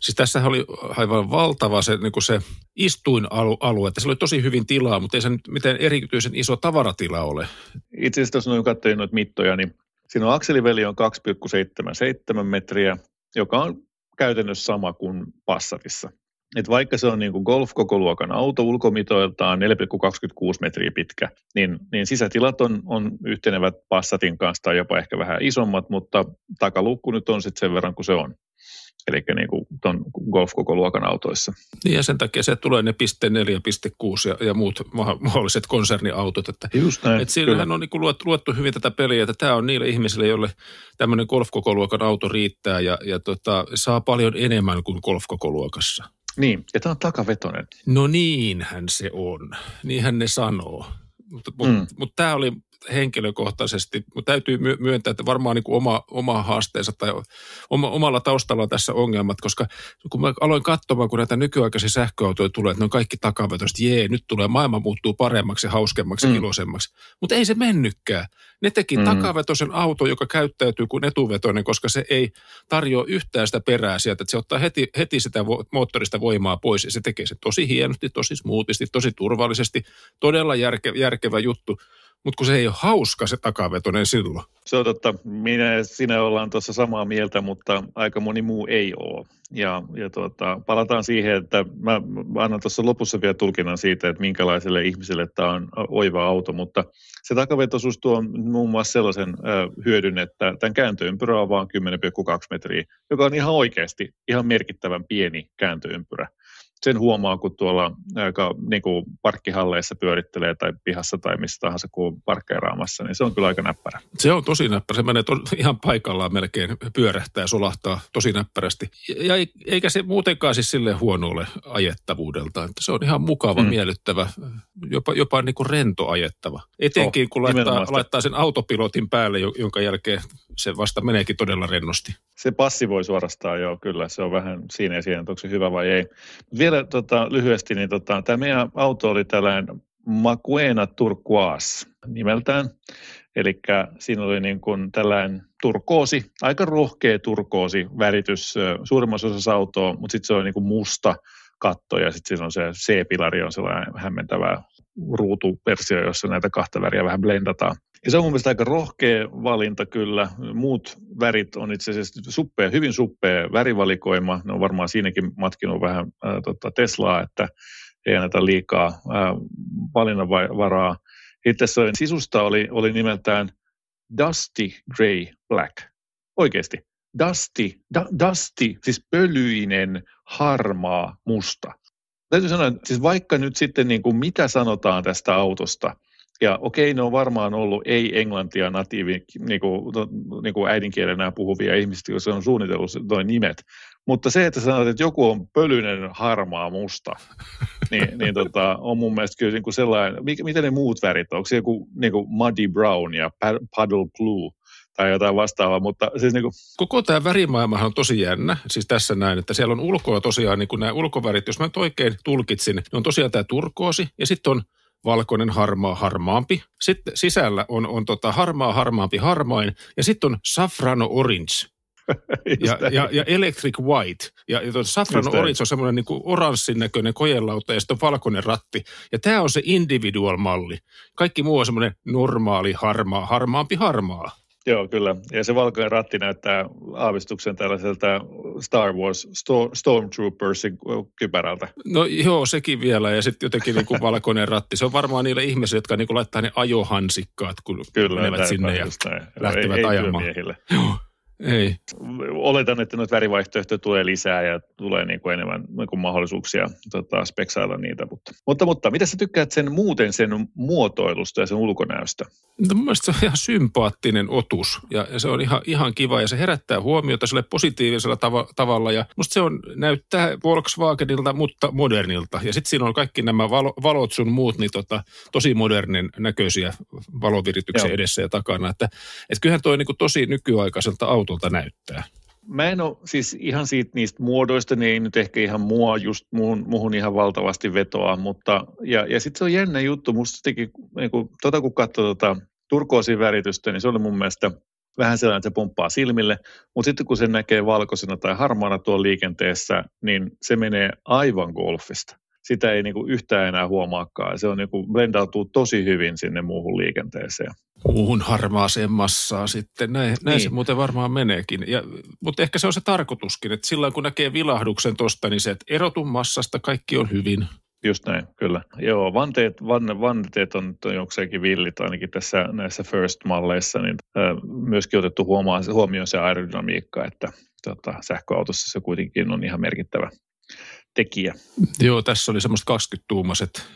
Siis tässä oli aivan valtava se, niin se istuinalue, että se oli tosi hyvin tilaa, mutta ei se nyt mitään erityisen iso tavaratila ole. Itse asiassa, jos noin katsoin noita mittoja, niin siinä on akseliveli on 2,77 metriä, joka on käytännössä sama kuin Passatissa että vaikka se on niin kuin golf-kokoluokan auto ulkomitoiltaan 4,26 metriä pitkä, niin, niin sisätilat on, on yhtenevät Passatin kanssa tai jopa ehkä vähän isommat, mutta takalukku nyt on sitten sen verran kuin se on. Eli niin kuin tuon golf-kokoluokan autoissa. Niin ja sen takia se tulee ne piste 4, piste 6 ja, ja muut mahdolliset konserniautot. Että, Just näin, että sillähän on niin kuin luettu, luettu hyvin tätä peliä, että tämä on niille ihmisille, joille tämmöinen golf-kokoluokan auto riittää ja, ja tota, saa paljon enemmän kuin golf-kokoluokassa. Niin, ja tämä on takavetoinen. No niinhän se on. Niinhän ne sanoo. Mutta mut, mm. mut tämä oli henkilökohtaisesti, mutta täytyy myöntää, että varmaan niin kuin oma, oma haasteensa tai oma, omalla taustalla on tässä ongelmat, koska kun mä aloin katsomaan, kun näitä nykyaikaisia sähköautoja tulee, että ne on kaikki takavetoiset, jee, nyt tulee maailma muuttuu paremmaksi, hauskemmaksi, mm. iloisemmaksi. Mutta ei se mennytkään. Ne teki mm. takavetoisen auto, joka käyttäytyy kuin etuvetoinen, koska se ei tarjoa yhtään sitä perää sieltä, että se ottaa heti, heti sitä vo- moottorista voimaa pois ja se tekee se tosi hienosti, tosi smoothisti, tosi turvallisesti, todella järke, järkevä juttu mutta kun se ei ole hauska se takavetoinen silloin. Se on totta. Minä ja sinä ollaan tuossa samaa mieltä, mutta aika moni muu ei ole. Ja, ja tuota, palataan siihen, että mä, mä annan tuossa lopussa vielä tulkinnan siitä, että minkälaiselle ihmiselle tämä on oiva auto, mutta se takavetoisuus tuo muun muassa sellaisen ö, hyödyn, että tämän kääntöympyrä on vain 10,2 metriä, joka on ihan oikeasti ihan merkittävän pieni kääntöympyrä sen huomaa, kun tuolla aika, niin kuin parkkihalleissa pyörittelee tai pihassa tai missä tahansa kuin parkkeeraamassa, niin se on kyllä aika näppärä. Se on tosi näppärä. Se menee to, ihan paikallaan melkein pyörähtää ja solahtaa tosi näppärästi. Ja eikä se muutenkaan siis sille huono ole ajettavuudelta. Että se on ihan mukava, mm. miellyttävä, jopa, jopa niin kuin rento ajettava. Etenkin oh, kun laittaa, laittaa sen autopilotin päälle, jonka jälkeen se vasta meneekin todella rennosti. Se passivoi suorastaan, joo, kyllä. Se on vähän siinä ja siinä, onko se hyvä vai ei. Vielä tota, lyhyesti, niin tota, tämä meidän auto oli tällainen Macuena Turquoise nimeltään. Eli siinä oli niin kuin tällainen turkoosi, aika rohkea turkoosi väritys suurimmassa osassa autoa, mutta sitten se on niin kuin musta katto ja sitten siinä on se C-pilari on sellainen hämmentävä ruutuversio, jossa näitä kahta väriä vähän blendataan. Ja se on mun mielestä aika rohkea valinta kyllä. Muut värit on itse asiassa suppea, hyvin suppea värivalikoima. Ne on varmaan siinäkin matkinut vähän ää, tota Teslaa, että ei anneta liikaa ää, valinnanvaraa. Itse sisusta oli, oli nimeltään Dusty Grey Black. Oikeasti. Dusty, da, dusty, siis pölyinen, harmaa, musta. Täytyy sanoa, että siis vaikka nyt sitten niin kuin mitä sanotaan tästä autosta, ja okei, ne on varmaan ollut ei-englantia natiivi niin kuin, niin kuin äidinkielenä puhuvia ihmisiä, jotka on suunnitellut noin nimet. Mutta se, että sanot, että joku on pölyinen, harmaa, musta, [LAUGHS] niin, niin tota, on mun mielestä kyllä niin kuin sellainen, mikä, mitä ne muut värit on? Onko se joku niin kuin muddy brown ja puddle blue? tai jotain vastaavaa, mutta siis niin kuin... Koko tämä värimaailmahan on tosi jännä, siis tässä näin, että siellä on ulkoa tosiaan niin kuin nämä ulkovärit, jos mä nyt oikein tulkitsin, niin on tosiaan tämä turkoosi ja sitten on valkoinen, harmaa, harmaampi. Sitten sisällä on, on tota harmaa, harmaampi, harmain ja sitten on safrano orange. [LAUGHS] ja, ja, ja Electric White. Ja, ja Safran Orange on semmoinen niin oranssin näköinen kojelauta ja sitten on valkoinen ratti. Ja tämä on se individual-malli. Kaikki muu on semmoinen normaali, harmaa, harmaampi, harmaa. Joo, kyllä. Ja se valkoinen ratti näyttää aavistuksen tällaiselta Star Wars Stormtroopersin kypärältä. No joo, sekin vielä. Ja sitten jotenkin niin kuin valkoinen ratti. Se on varmaan niille ihmisille, jotka niin kuin laittaa ne ajohansikkaat, kun kyllä, menevät sinne ja lähtevät ei, ajamaan. Ei joo. Ei. Oletan, että noita värivaihtoehtoja tulee lisää ja tulee niin kuin enemmän niin kuin mahdollisuuksia tota, speksailla niitä. Mutta, mutta, mutta mitä sä tykkäät sen muuten sen muotoilusta ja sen ulkonäöstä? No, mun mielestä se on ihan sympaattinen otus ja, ja se on ihan, ihan kiva ja se herättää huomiota sille positiivisella tava, tavalla ja musta se on, näyttää Volkswagenilta, mutta modernilta ja sitten siinä on kaikki nämä valo, valot sun muut niin tota, tosi modernin näköisiä valovirityksiä Joo. edessä ja takana, että et kyllähän toi niin kuin tosi nykyaikaiselta auto autolta näyttää? Mä en ole siis ihan siitä niistä muodoista, niin ei nyt ehkä ihan mua just muhun, muhun ihan valtavasti vetoa, mutta ja, ja sitten se on jännä juttu, musta teki, niin kun, tota kun katsoi tota turkoosin väritystä, niin se oli mun mielestä vähän sellainen, että se pumppaa silmille, mutta sitten kun se näkee valkoisena tai harmaana tuolla liikenteessä, niin se menee aivan golfista sitä ei niin yhtään enää huomaakaan. Se on niin blendautuu tosi hyvin sinne muuhun liikenteeseen. Muuhun harmaaseen massaan sitten. Näin, näin niin. se muuten varmaan meneekin. Ja, mutta ehkä se on se tarkoituskin, että silloin kun näkee vilahduksen tosta, niin se, että erotu massasta, kaikki on hyvin. Just näin, kyllä. Joo, vanteet, van, vanteet on, on jokseenkin villit, ainakin tässä näissä first-malleissa, niin äh, myöskin otettu huomioon, huomioon se aerodynamiikka, että tota, sähköautossa se kuitenkin on ihan merkittävä tekijä. Joo, tässä oli semmoista 20-tuumaiset,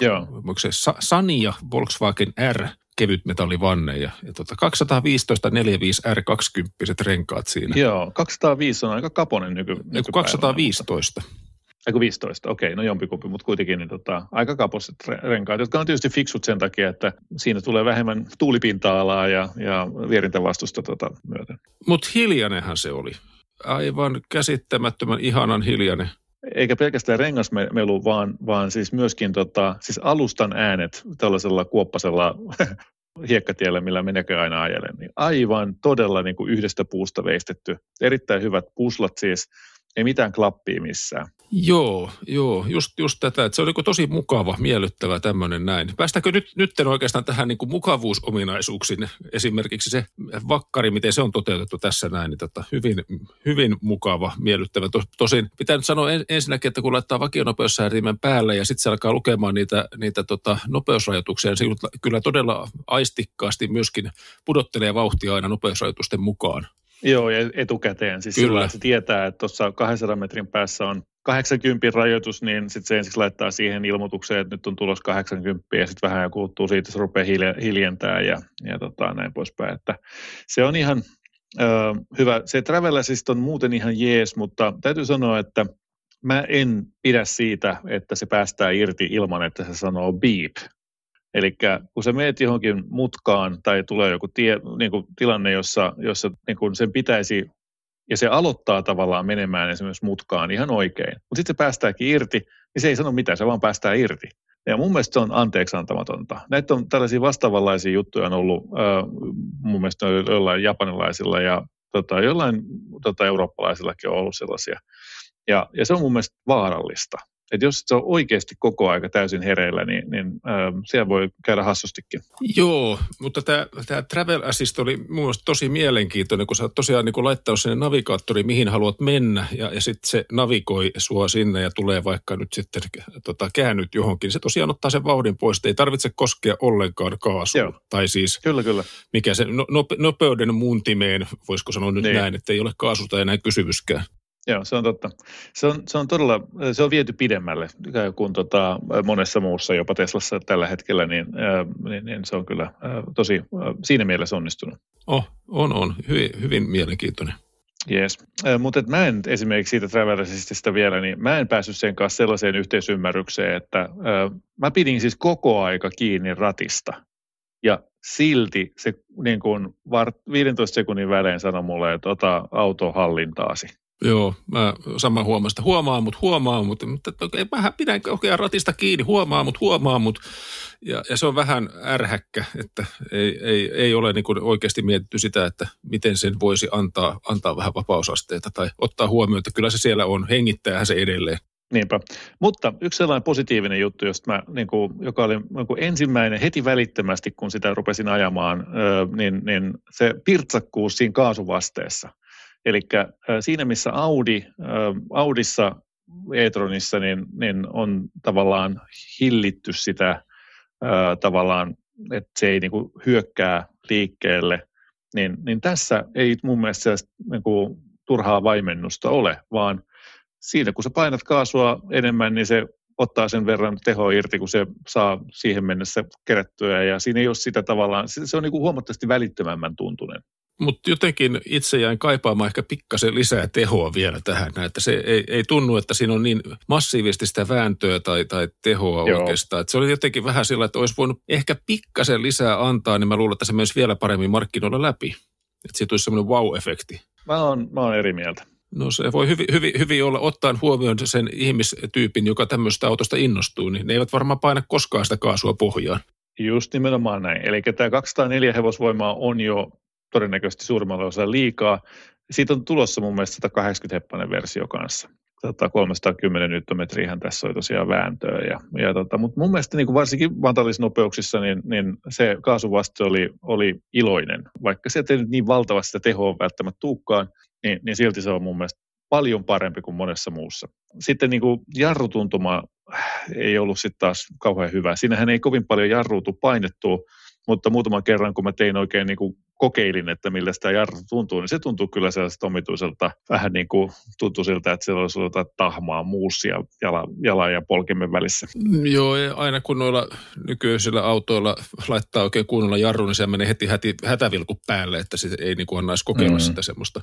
Joo. se Sani ja Volkswagen R kevytmetallivanne ja, ja tota 215 45 R20 renkaat siinä. Joo, 205 on aika kaponen nyky, nykypäivänä. 215. Eikö 15, okei, okay, no jompikumpi, mutta kuitenkin niin tota, aika kaposet renkaat, jotka on tietysti fiksut sen takia, että siinä tulee vähemmän tuulipinta-alaa ja, ja vierintävastusta tota myöten. Mutta hiljanenhan se oli. Aivan käsittämättömän ihanan hiljainen eikä pelkästään rengasmelu, vaan, vaan siis myöskin tota, siis alustan äänet tällaisella kuoppasella [LAUGHS] hiekkatiellä, millä menekö aina ajelen. Niin aivan todella niin kuin yhdestä puusta veistetty. Erittäin hyvät puslat siis, ei mitään klappia missään. Joo, joo, just, just tätä, että se on niin tosi mukava, miellyttävä tämmöinen näin. Päästäänkö nyt, nyt oikeastaan tähän niin mukavuusominaisuuksiin, esimerkiksi se vakkari, miten se on toteutettu tässä näin, niin tota, hyvin, hyvin mukava, miellyttävä. Tosin pitää nyt sanoa ensinnäkin, että kun laittaa vakionopeussäärimen päälle ja sitten se alkaa lukemaan niitä, niitä tota, nopeusrajoituksia, niin se kyllä todella aistikkaasti myöskin pudottelee vauhtia aina nopeusrajoitusten mukaan. Joo, ja etukäteen. Siis Kyllä. Sillä, se tietää, että tuossa 200 metrin päässä on 80 rajoitus, niin sitten se ensiksi laittaa siihen ilmoitukseen, että nyt on tulos 80 ja sitten vähän jo kuluttuu siitä, se rupeaa hiljentää ja, ja tota, näin poispäin. Että se on ihan ö, hyvä. Se Travel Assist on muuten ihan jees, mutta täytyy sanoa, että mä en pidä siitä, että se päästää irti ilman, että se sanoo beep. Eli kun sä meet johonkin mutkaan tai tulee joku tie, niin kuin tilanne, jossa, jossa niin kuin sen pitäisi, ja se aloittaa tavallaan menemään esimerkiksi mutkaan ihan oikein, mutta sitten se päästääkin irti, niin se ei sano mitään, se vaan päästää irti. Ja mun mielestä se on anteeksi antamatonta. Näitä on tällaisia vastaavanlaisia juttuja on ollut äh, mun mielestä jollain japanilaisilla ja tota, jollain tota, eurooppalaisillakin on ollut sellaisia. Ja, ja se on mun mielestä vaarallista. Että jos se on oikeasti koko aika täysin hereillä, niin, niin äh, siellä voi käydä hassustikin. Joo, mutta tämä, tämä Travel Assist oli mun tosi mielenkiintoinen, kun sä tosiaan niin laittaa sinne navigaattori, mihin haluat mennä, ja, ja sitten se navigoi sua sinne ja tulee vaikka nyt sitten tota, käännyt johonkin. Se tosiaan ottaa sen vauhdin pois, ei tarvitse koskea ollenkaan kaasua. Joo. Tai siis, kyllä, kyllä. mikä se no, nopeuden muuntimeen, voisiko sanoa nyt niin. näin, että ei ole kaasusta enää kysymyskään. Joo, se on totta. Se on, se on todella, se on viety pidemmälle kuin tota, monessa muussa, jopa Teslassa tällä hetkellä, niin, niin, niin se on kyllä tosi siinä mielessä onnistunut. Oh, on, on. Hyvin, hyvin mielenkiintoinen. Yes. Mutta mä en esimerkiksi siitä Travel Assistista vielä, niin mä en päässyt sen kanssa sellaiseen yhteisymmärrykseen, että äh, mä pidin siis koko aika kiinni ratista. Ja silti se niin kuin 15 sekunnin välein sanoi mulle, että ota auto hallintaasi. Joo, mä sama huomaan sitä. Huomaa, mutta huomaa, mutta, mutta okay, mä pidän okay, ratista kiinni. Huomaa, mutta huomaa, mutta ja, ja, se on vähän ärhäkkä, että ei, ei, ei ole niin kuin oikeasti mietitty sitä, että miten sen voisi antaa, antaa vähän vapausasteita tai ottaa huomioon, että kyllä se siellä on, hengittäähän se edelleen. Niinpä. Mutta yksi sellainen positiivinen juttu, josta mä, niin kuin, joka oli niin kuin ensimmäinen heti välittömästi, kun sitä rupesin ajamaan, niin, niin se pirtsakkuus siinä kaasuvasteessa – Eli siinä missä Audi, Audissa e-tronissa niin, niin on tavallaan hillitty sitä tavallaan, että se ei niin kuin hyökkää liikkeelle, niin, niin tässä ei mun mielestä niin kuin turhaa vaimennusta ole, vaan siinä kun sä painat kaasua enemmän, niin se ottaa sen verran tehoa irti, kun se saa siihen mennessä kerättyä, ja siinä ei ole sitä tavallaan, se on niin kuin huomattavasti välittömämmän tuntunen. Mutta jotenkin itse jäin kaipaamaan ehkä pikkasen lisää tehoa vielä tähän, että se ei, ei tunnu, että siinä on niin massiivisesti sitä vääntöä tai, tai tehoa Joo. oikeastaan. Että se oli jotenkin vähän sillä, että olisi voinut ehkä pikkasen lisää antaa, niin mä luulen, että se myös vielä paremmin markkinoilla läpi. Että siitä tulisi semmoinen wow-efekti. Mä oon, mä oon eri mieltä. No se voi hyvin, hyvin, hyvin olla, ottaen huomioon sen ihmistyypin, joka tämmöistä autosta innostuu, niin ne eivät varmaan paina koskaan sitä kaasua pohjaan. Just nimenomaan näin. Eli tämä 204 hevosvoimaa on jo todennäköisesti suurimmalla osalla liikaa. Siitä on tulossa mun mielestä 180 heppainen versio kanssa. 310 Nm tässä oli tosiaan vääntöä. Ja, ja tota, mutta mun mielestä niin varsinkin matalissa nopeuksissa niin, niin se kaasuvaste oli, oli iloinen. Vaikka se ei nyt niin valtavasti sitä tehoa välttämättä tuukkaan, niin, niin silti se on mun mielestä paljon parempi kuin monessa muussa. Sitten niin jarrutuntuma ei ollut sitten taas kauhean hyvä. Siinähän ei kovin paljon jarruutu painettua, mutta muutaman kerran, kun mä tein oikein niin kuin kokeilin, että millä sitä jarru tuntuu, niin se tuntuu kyllä sellaiselta omituiselta, vähän niin kuin tuntuu siltä, että siellä olisi jotain tahmaa muussia jala, jalan ja polkimen välissä. Joo, ja aina kun noilla nykyisillä autoilla laittaa oikein kunnolla jarru, niin se menee heti häti, hätävilku päälle, että se ei niin kuin annaisi kokeilla mm. sitä semmoista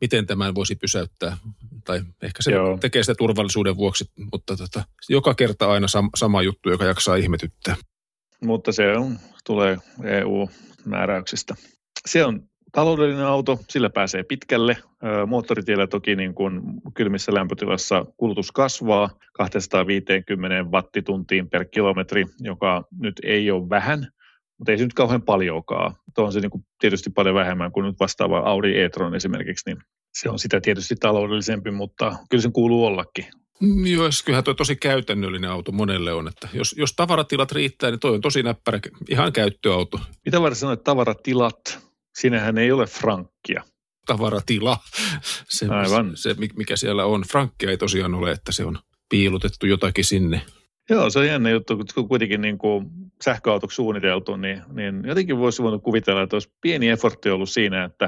miten tämän voisi pysäyttää. Tai ehkä se Joo. tekee sitä turvallisuuden vuoksi, mutta tota, joka kerta aina sam- sama juttu, joka jaksaa ihmetyttää. Mutta se on, tulee EU-määräyksistä. Se on taloudellinen auto, sillä pääsee pitkälle. Moottoritiellä toki niin kuin kylmissä lämpötilassa kulutus kasvaa 250 wattituntiin per kilometri, joka nyt ei ole vähän, mutta ei se nyt kauhean paljonkaan. Tuo on se niin kuin tietysti paljon vähemmän kuin nyt vastaava Audi e-tron esimerkiksi, niin se on sitä tietysti taloudellisempi, mutta kyllä sen kuuluu ollakin. Mm, joo, kyllähän tuo tosi käytännöllinen auto monelle on, että jos, jos tavaratilat riittää, niin toi on tosi näppärä, ihan käyttöauto. Mitä varsin sanoa, että tavaratilat, sinähän ei ole frankkia. Tavaratila, [LAUGHS] se, Aivan. se mikä siellä on. Frankkia ei tosiaan ole, että se on piilotettu jotakin sinne. Joo, se on jännä juttu, kun kuitenkin niin kuin sähköautoksi suunniteltu, niin, niin jotenkin voisi voinut kuvitella, että olisi pieni effortti ollut siinä, että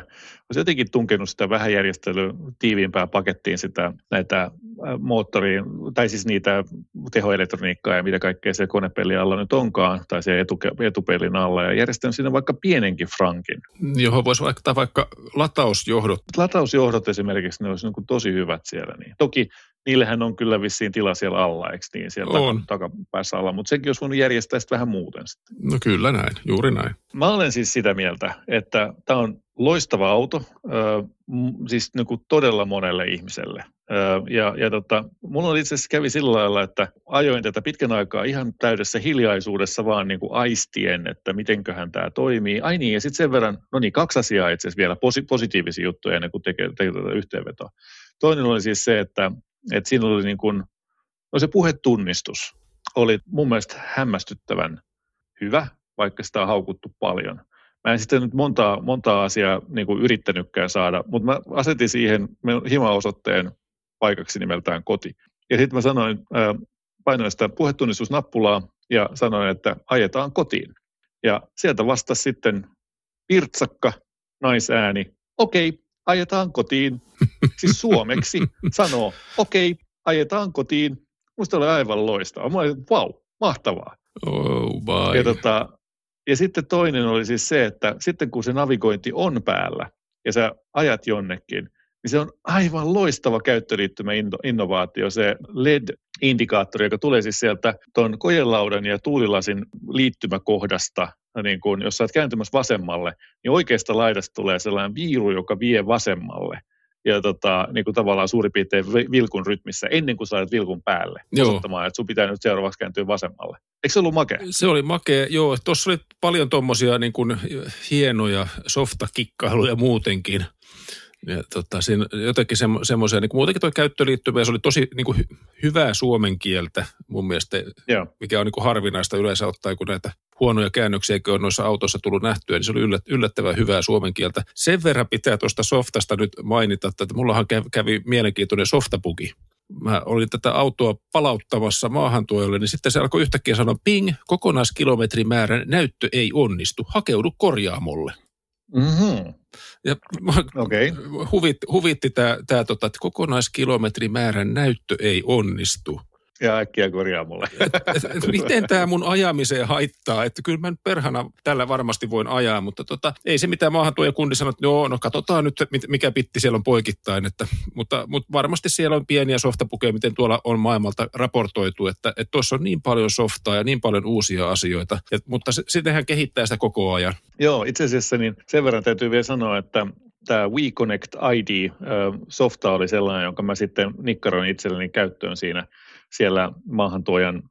olisi jotenkin tunkenut sitä vähän järjestelyä tiiviimpää pakettiin sitä näitä moottoriin, tai siis niitä tehoelektroniikkaa ja mitä kaikkea se konepeli alla nyt onkaan, tai se etu, etupelin alla, ja järjestänyt sinne vaikka pienenkin frankin. Johon voisi vaikka, vaikka latausjohdot. Latausjohdot esimerkiksi, ne olisi niin tosi hyvät siellä. Niin. Toki niillähän on kyllä vissiin tila siellä alla, eikö niin, siellä on. takapäässä alla, mutta sekin olisi voinut järjestää sitten vähän muuten. Sitten. No kyllä näin, juuri näin. Mä olen siis sitä mieltä, että tämä on loistava auto, siis niin kuin todella monelle ihmiselle. Ja ja tota, mulla itse asiassa kävi sillä lailla, että ajoin tätä pitkän aikaa ihan täydessä hiljaisuudessa vaan niin kuin aistien, että mitenköhän tämä toimii. Ai niin, ja sitten sen verran, no niin, kaksi asiaa itse asiassa vielä, posi- positiivisia juttuja ennen kuin tekee, tekee tätä yhteenvetoa. Toinen oli siis se, että, että siinä oli niin kuin, no se puhetunnistus oli mun mielestä hämmästyttävän hyvä, vaikka sitä on haukuttu paljon. Mä en sitten nyt montaa, montaa asiaa niin kuin yrittänytkään saada, mutta mä asetin siihen himaosoitteen paikaksi nimeltään koti. Ja sitten mä sanoin, painoin sitä puhetunnistusnappulaa ja sanoin, että ajetaan kotiin. Ja sieltä vastasi sitten virtsakka naisääni, okei, okay, ajetaan kotiin. Siis suomeksi sanoo, okei, okay, ajetaan kotiin. Musta oli aivan loistava. Mä olin, vau, wow, mahtavaa. Oh, bye. Ja, tota, ja sitten toinen oli siis se, että sitten kun se navigointi on päällä ja sä ajat jonnekin, niin se on aivan loistava käyttöliittymä innovaatio, se LED-indikaattori, joka tulee siis sieltä tuon kojelaudan ja tuulilasin liittymäkohdasta, niin kun, jos sä oot kääntymässä vasemmalle, niin oikeasta laidasta tulee sellainen viiru, joka vie vasemmalle ja tota, niin kuin tavallaan suurin piirtein vilkun rytmissä ennen kuin sait vilkun päälle joo. osoittamaan, että sun pitää nyt seuraavaksi kääntyä vasemmalle. Eikö se ollut makea? Se oli makea, joo. Tuossa oli paljon tuommoisia niin kuin hienoja softakikkailuja muutenkin. Ja tota, siinä jotenkin semmo, semmoisia, niin kuin muutenkin tuo käyttöliittymä, se oli tosi niin kuin hy, hyvää suomen kieltä mun mielestä, Joo. mikä on niin kuin harvinaista yleensä ottaa, kun näitä huonoja käännöksiä eikö noissa autoissa tullut nähtyä, niin se oli yllät, yllättävän hyvää suomen kieltä. Sen verran pitää tuosta softasta nyt mainita, että mullahan kävi mielenkiintoinen softapuki. Mä olin tätä autoa palauttamassa maahantuojalle, niin sitten se alkoi yhtäkkiä sanoa, ping, kokonaiskilometrimäärän näyttö ei onnistu, hakeudu korjaamolle. Mm-hmm. Ja okay. huvitti, huvitti tämä, tota, että kokonaiskilometrimäärän näyttö ei onnistu ja äkkiä korjaamolle. [LAUGHS] Miten tämä mun ajamiseen haittaa? Että kyllä mä nyt perhana tällä varmasti voin ajaa, mutta tota, ei se mitään maahantuoja kundi sanoi, että joo, no katsotaan nyt mikä pitti siellä on poikittain. Että, mutta, mutta varmasti siellä on pieniä softapukeja, miten tuolla on maailmalta raportoitu, että tuossa on niin paljon softaa ja niin paljon uusia asioita. Et, mutta sittenhän kehittää sitä koko ajan. Joo, itse asiassa niin sen verran täytyy vielä sanoa, että tämä WeConnect ID-softa oli sellainen, jonka mä sitten nikkaroin itselleni käyttöön siinä siellä maahantuojan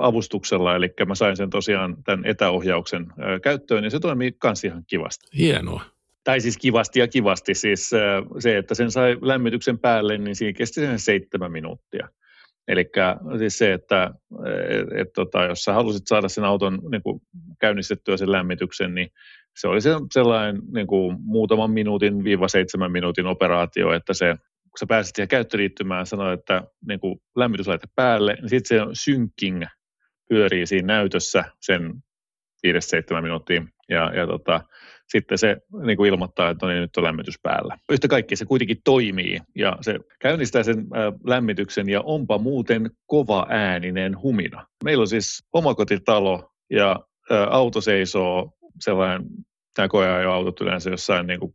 avustuksella, eli mä sain sen tosiaan tämän etäohjauksen käyttöön, ja se toimii myös ihan kivasti. Hienoa. Tai siis kivasti ja kivasti, siis se, että sen sai lämmityksen päälle, niin siinä kesti sen seitsemän minuuttia. Eli siis se, että et, et, tota, jos sä halusit saada sen auton niin kuin käynnistettyä sen lämmityksen, niin se oli se, sellainen niin kuin muutaman minuutin viiva seitsemän minuutin operaatio, että se kun sä pääset siihen käyttöliittymään, sanoi, että niin kuin lämmityslaite päälle, niin sitten se syncing pyörii siinä näytössä sen 5-7 minuuttia. Ja, ja tota, sitten se niin kuin ilmoittaa, että no niin, nyt on lämmitys päällä. Yhtä kaikki se kuitenkin toimii ja se käynnistää sen ä, lämmityksen ja onpa muuten kova ääninen humina. Meillä on siis omakotitalo ja ä, auto seisoo sellainen, tämä koeajo-autot yleensä jossain niin kuin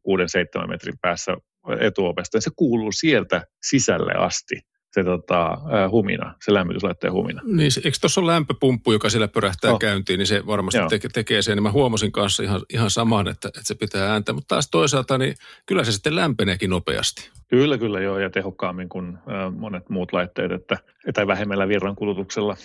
6-7 metrin päässä etuovesta, se kuuluu sieltä sisälle asti se tota, humina, se lämmityslaitteen humina. Niin, eikö tuossa ole lämpöpumppu, joka siellä pörähtää no. käyntiin, niin se varmasti teke, tekee sen. Niin mä huomasin kanssa ihan, ihan saman, että, että se pitää ääntä, mutta taas toisaalta niin kyllä se sitten lämpeneekin nopeasti. Kyllä, kyllä joo, ja tehokkaammin kuin monet muut laitteet, että, tai vähemmällä virran kulutuksella.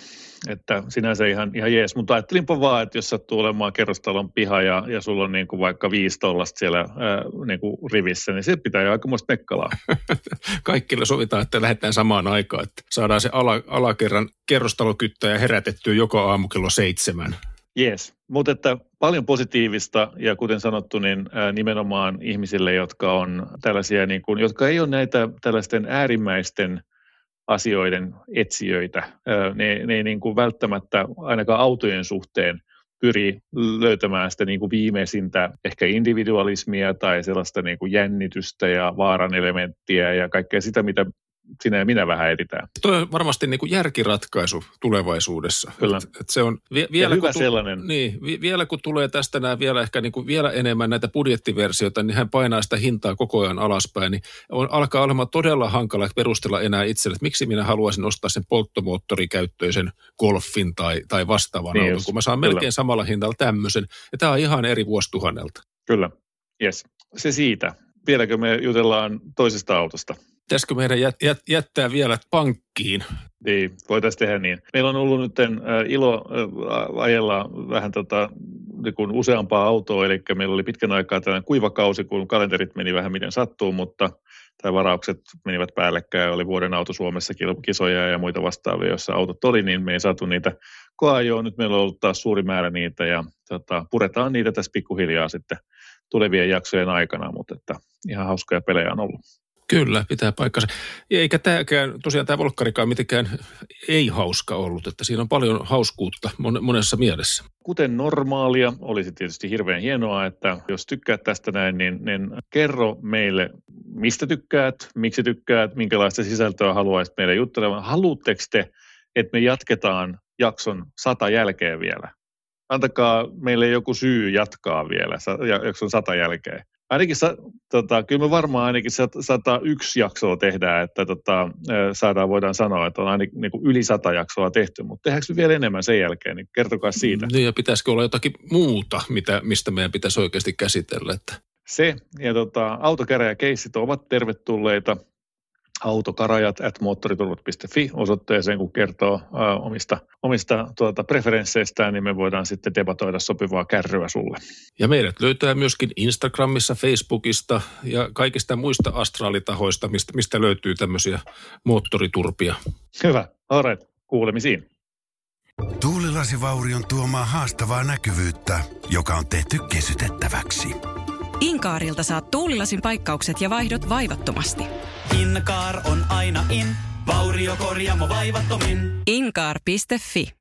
Että sinänsä ihan, ihan jees, mutta ajattelinpa vaan, että jos sattuu olemaan kerrostalon piha ja, ja sulla on niin kuin vaikka viisi tollasta siellä ää, niin kuin rivissä, niin se pitää jo aikamoista mekkalaa. [LAUGHS] Kaikille sovitaan, että lähdetään samaan aikaan, että saadaan se ala, alakerran kerrostalokyttäjä herätettyä joka aamu kello seitsemän. Yes, mutta että paljon positiivista ja kuten sanottu, niin nimenomaan ihmisille, jotka on tällaisia, niin kuin, jotka ei ole näitä tällaisten äärimmäisten asioiden etsijöitä. Ne, ne ei niin kuin välttämättä ainakaan autojen suhteen pyri löytämään sitä niin kuin viimeisintä ehkä individualismia tai sellaista niin kuin jännitystä ja vaaran elementtiä ja kaikkea sitä, mitä sinä ja minä vähän editään. Tuo on varmasti niin kuin järkiratkaisu tulevaisuudessa. Kyllä. Et, et se on vie, vielä, hyvä kun tu- sellainen. Niin, vi, vielä kun tulee tästä nämä vielä ehkä niin kuin vielä enemmän näitä budjettiversioita, niin hän painaa sitä hintaa koko ajan alaspäin, niin on, alkaa olemaan todella hankala perustella enää itselle, että miksi minä haluaisin ostaa sen polttomoottorikäyttöisen golfin tai, tai vastaavan niin auton, kun mä saan kyllä. melkein samalla hinnalla tämmöisen. Ja tämä on ihan eri vuosituhannelta. Kyllä, yes. Se siitä. Vieläkö me jutellaan toisesta autosta? Pitäisikö meidän jät, jät, jättää vielä pankkiin? Niin, voitaisiin tehdä niin. Meillä on ollut nyt ilo ajella vähän tota, niin useampaa autoa, eli meillä oli pitkän aikaa tällainen kuivakausi, kun kalenterit meni vähän miten sattuu, mutta tai varaukset menivät päällekkäin, oli vuoden auto Suomessa kisoja ja muita vastaavia, joissa autot oli, niin me ei saatu niitä koajoon. Nyt meillä on ollut taas suuri määrä niitä ja tota, puretaan niitä tässä pikkuhiljaa sitten tulevien jaksojen aikana, mutta että ihan hauskoja pelejä on ollut. Kyllä, pitää paikkansa. Eikä tämäkään, tosiaan tämä Volkkarikaan mitenkään ei hauska ollut, että siinä on paljon hauskuutta monessa mielessä. Kuten normaalia, olisi tietysti hirveän hienoa, että jos tykkäät tästä näin, niin, niin kerro meille, mistä tykkäät, miksi tykkäät, minkälaista sisältöä haluaisit meille juttelemaan. Haluatteko te, että me jatketaan jakson sata jälkeen vielä? Antakaa meille joku syy jatkaa vielä jakson sata jälkeen. Ainakin sa, tota, kyllä me varmaan ainakin 101 jaksoa tehdään, että tota, saadaan, voidaan sanoa, että on ainakin niin kuin yli 100 jaksoa tehty, mutta tehdäänkö vielä enemmän sen jälkeen, niin kertokaa siitä. Niin ja pitäisikö olla jotakin muuta, mitä, mistä meidän pitäisi oikeasti käsitellä? Että... Se, ja tota, autokäräjäkeissit ovat tervetulleita autokarajat at moottoriturvat.fi osoitteeseen, kun kertoo ää, omista, omista tuota, preferensseistään, niin me voidaan sitten debatoida sopivaa kärryä sulle. Ja meidät löytää myöskin Instagramissa, Facebookista ja kaikista muista astraalitahoista, mistä, mistä löytyy tämmöisiä moottoriturpia. Hyvä, alright, kuulemisiin. Tuulilasivaurion tuomaa haastavaa näkyvyyttä, joka on tehty kesytettäväksi. Inkaarilta saat tuulilasin paikkaukset ja vaihdot vaivattomasti. Inkaar on aina in, vauriokorjaamo vaivattomin. Inkaar.fi